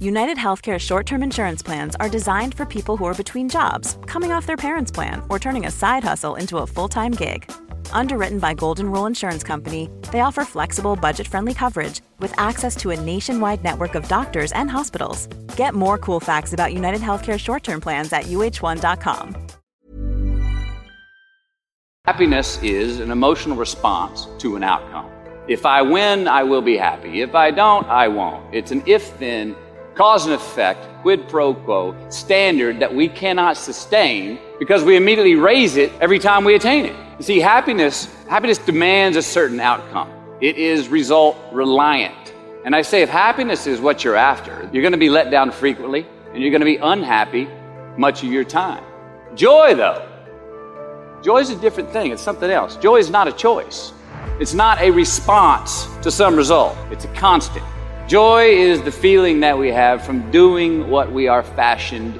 United Healthcare short term insurance plans are designed for people who are between jobs, coming off their parents' plan, or turning a side hustle into a full time gig. Underwritten by Golden Rule Insurance Company, they offer flexible, budget friendly coverage with access to a nationwide network of doctors and hospitals. Get more cool facts about United Healthcare short term plans at uh1.com. Happiness is an emotional response to an outcome. If I win, I will be happy. If I don't, I won't. It's an if then, cause and effect, quid pro quo standard that we cannot sustain because we immediately raise it every time we attain it. You see, happiness, happiness demands a certain outcome. It is result reliant. And I say if happiness is what you're after, you're going to be let down frequently and you're going to be unhappy much of your time. Joy, though, Joy is a different thing. It's something else. Joy is not a choice. It's not a response to some result. It's a constant. Joy is the feeling that we have from doing what we are fashioned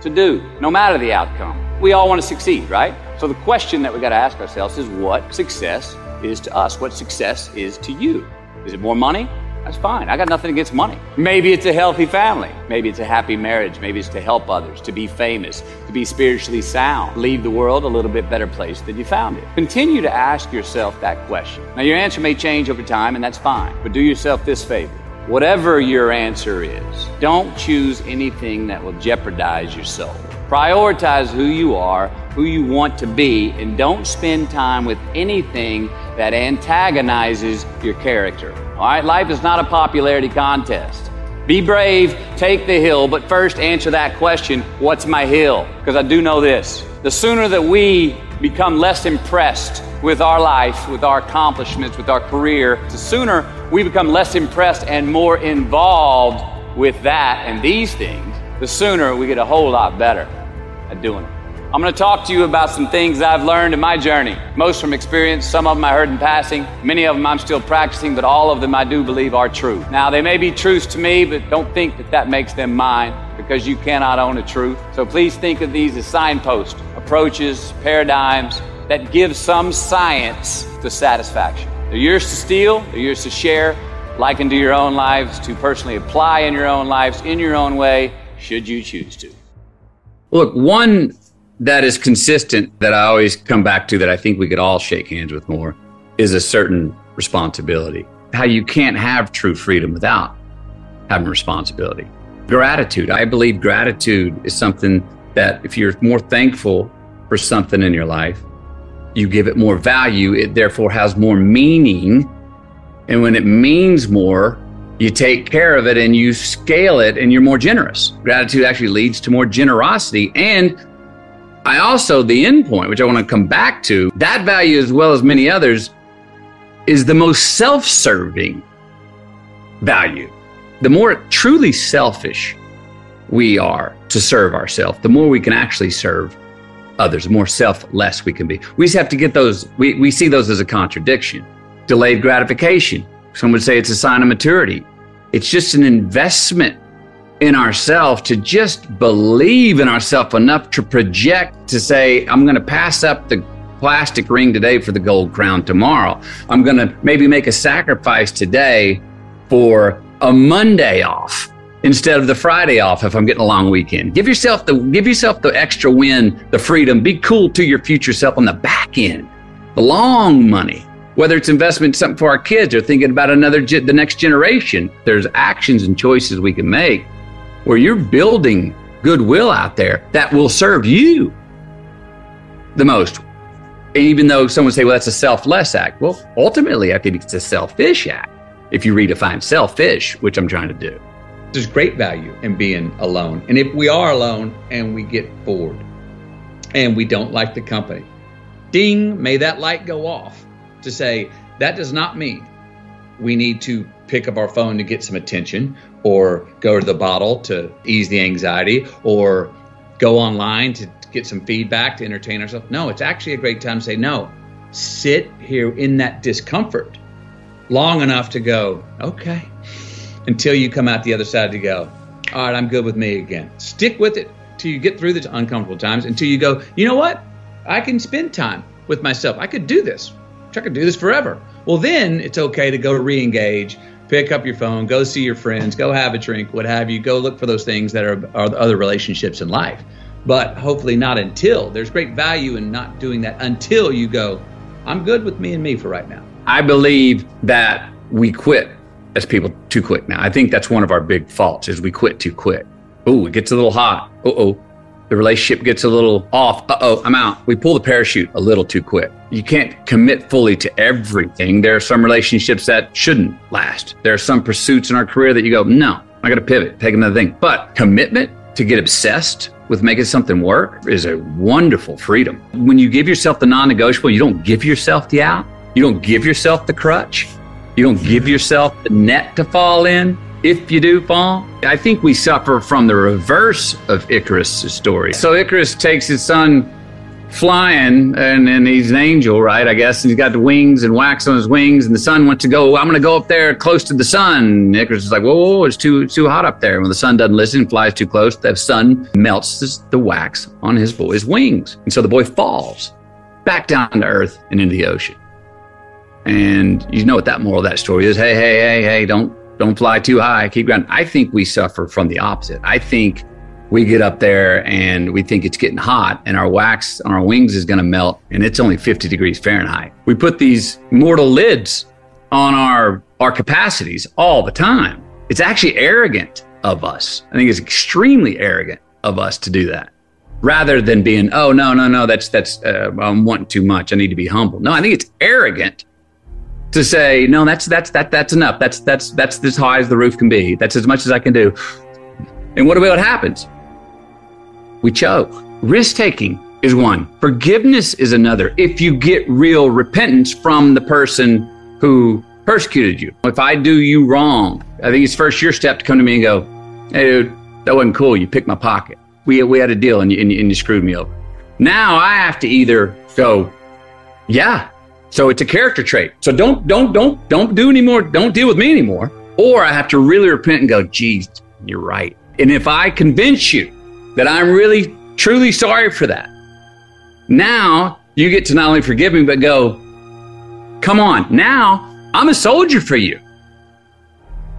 to do, no matter the outcome. We all want to succeed, right? So the question that we got to ask ourselves is what success is to us? What success is to you? Is it more money? That's fine. I got nothing against money. Maybe it's a healthy family. Maybe it's a happy marriage. Maybe it's to help others, to be famous, to be spiritually sound, leave the world a little bit better place than you found it. Continue to ask yourself that question. Now, your answer may change over time, and that's fine, but do yourself this favor. Whatever your answer is, don't choose anything that will jeopardize your soul. Prioritize who you are, who you want to be, and don't spend time with anything that antagonizes your character. All right, life is not a popularity contest. Be brave, take the hill, but first answer that question what's my hill? Because I do know this. The sooner that we become less impressed with our life, with our accomplishments, with our career, the sooner we become less impressed and more involved with that and these things, the sooner we get a whole lot better at doing it. I'm going to talk to you about some things I've learned in my journey. Most from experience, some of them I heard in passing, many of them I'm still practicing, but all of them I do believe are true. Now, they may be truths to me, but don't think that that makes them mine because you cannot own a truth. So please think of these as signposts, approaches, paradigms that give some science to satisfaction. They're yours to steal, they're yours to share, liken to your own lives, to personally apply in your own lives, in your own way, should you choose to. Look, one that is consistent that I always come back to that I think we could all shake hands with more is a certain responsibility. How you can't have true freedom without having responsibility. Gratitude. I believe gratitude is something that if you're more thankful for something in your life, you give it more value, it therefore has more meaning. And when it means more, you take care of it and you scale it and you're more generous. Gratitude actually leads to more generosity and I also, the end point, which I want to come back to, that value as well as many others, is the most self serving value. The more truly selfish we are to serve ourselves, the more we can actually serve others, the more selfless we can be. We just have to get those, we, we see those as a contradiction. Delayed gratification. Some would say it's a sign of maturity. It's just an investment in ourselves to just believe in ourselves enough to project to say, I'm going to pass up the plastic ring today for the gold crown tomorrow. I'm going to maybe make a sacrifice today for a Monday off instead of the Friday off if I'm getting a long weekend. Give yourself the give yourself the extra win, the freedom. Be cool to your future self on the back end, the long money. Whether it's investment something for our kids or thinking about another the next generation, there's actions and choices we can make where you're building goodwill out there that will serve you the most. Even though someone say, "Well, that's a selfless act," well, ultimately, I think it's a selfish act if you redefine selfish, which I'm trying to do. There's great value in being alone. And if we are alone and we get bored and we don't like the company, ding, may that light go off to say, that does not mean we need to pick up our phone to get some attention or go to the bottle to ease the anxiety or go online to get some feedback to entertain ourselves. No, it's actually a great time to say, no, sit here in that discomfort long enough to go, okay, until you come out the other side to go, all right, I'm good with me again. Stick with it till you get through the uncomfortable times until you go, you know what? I can spend time with myself. I could do this. I could do this forever. Well, then it's okay to go re engage, pick up your phone, go see your friends, go have a drink, what have you. Go look for those things that are, are other relationships in life. But hopefully not until. There's great value in not doing that until you go, I'm good with me and me for right now. I believe that we quit as people too quick now. I think that's one of our big faults is we quit too quick. Oh, it gets a little hot. Uh oh. The relationship gets a little off. Uh oh, I'm out. We pull the parachute a little too quick. You can't commit fully to everything. There are some relationships that shouldn't last. There are some pursuits in our career that you go, no, I got to pivot, take another thing. But commitment to get obsessed with making something work is a wonderful freedom. When you give yourself the non negotiable, you don't give yourself the out. You don't give yourself the crutch. You don't give yourself the net to fall in if you do fall. I think we suffer from the reverse of Icarus' story. So Icarus takes his son flying and, and he's an angel, right? I guess. And he's got the wings and wax on his wings. And the son wants to go, I'm going to go up there close to the sun. And Icarus is like, whoa, whoa, whoa, it's too, too hot up there. And when the sun doesn't listen, flies too close, the sun melts the wax on his boy's wings. And so the boy falls back down to earth and into the ocean. And you know what that moral of that story is. Hey, hey, hey, hey, don't don't fly too high. Keep ground. I think we suffer from the opposite. I think we get up there and we think it's getting hot and our wax on our wings is going to melt and it's only 50 degrees Fahrenheit. We put these mortal lids on our our capacities all the time. It's actually arrogant of us. I think it's extremely arrogant of us to do that. Rather than being, oh no, no, no, that's that's uh, I'm wanting too much. I need to be humble. No, I think it's arrogant to say no that's that's that that's enough. That's that's that's as high as the roof can be. That's as much as i can do. And what about what happens? We choke. Risk taking is one. Forgiveness is another. If you get real repentance from the person who persecuted you. If i do you wrong i think it's first your step to come to me and go hey dude that wasn't cool. You picked my pocket. We, we had a deal and you, and you, and you screwed me over. Now i have to either go yeah so it's a character trait. So don't don't don't don't do anymore. Don't deal with me anymore. Or I have to really repent and go, geez, you're right. And if I convince you that I'm really truly sorry for that, now you get to not only forgive me, but go, come on, now I'm a soldier for you.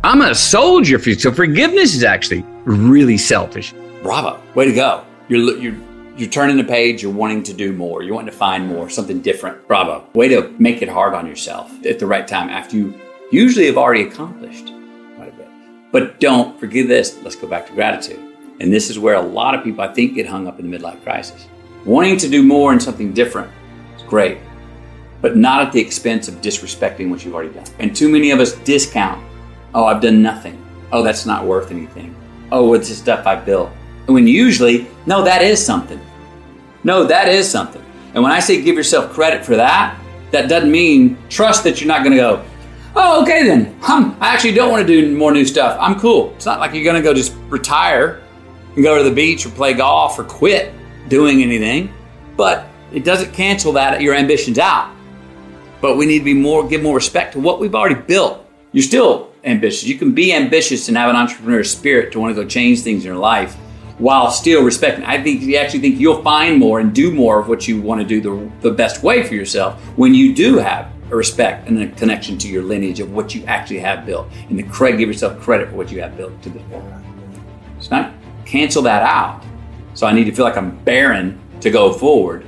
I'm a soldier for you. So forgiveness is actually really selfish. Bravo. Way to go. You're, you're you're turning the page, you're wanting to do more, you're wanting to find more, something different. Bravo. Way to make it hard on yourself at the right time after you usually have already accomplished quite a bit. But don't forget this. Let's go back to gratitude. And this is where a lot of people, I think, get hung up in the midlife crisis. Wanting to do more and something different is great, but not at the expense of disrespecting what you've already done. And too many of us discount, oh, I've done nothing. Oh, that's not worth anything. Oh, it's the stuff I built. When usually, no, that is something. No, that is something. And when I say give yourself credit for that, that doesn't mean trust that you're not going to go, oh, okay then. I'm, I actually don't want to do more new stuff. I'm cool. It's not like you're going to go just retire and go to the beach or play golf or quit doing anything. But it doesn't cancel that your ambitions out. But we need to be more, give more respect to what we've already built. You're still ambitious. You can be ambitious and have an entrepreneur spirit to want to go change things in your life while still respecting. I think you actually think you'll find more and do more of what you want to do the, the best way for yourself when you do have a respect and a connection to your lineage of what you actually have built. And the credit, give yourself credit for what you have built to this point. It's not cancel that out. So I need to feel like I'm barren to go forward.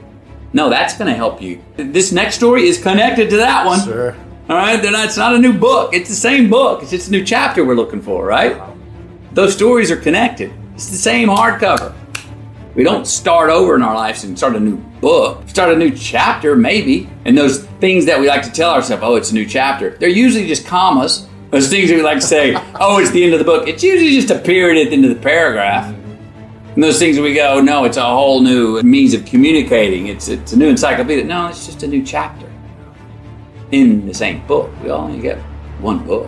No, that's going to help you. This next story is connected to that one. Sure. All right, then it's not a new book. It's the same book. It's just a new chapter we're looking for, right? Those stories are connected. It's the same hardcover. We don't start over in our lives and start a new book. Start a new chapter, maybe. And those things that we like to tell ourselves, oh, it's a new chapter, they're usually just commas. Those things that we like to say, oh, it's the end of the book. It's usually just a period at the end of the paragraph. And those things that we go, no, it's a whole new means of communicating. It's it's a new encyclopedia. No, it's just a new chapter in the same book. We all only get one book.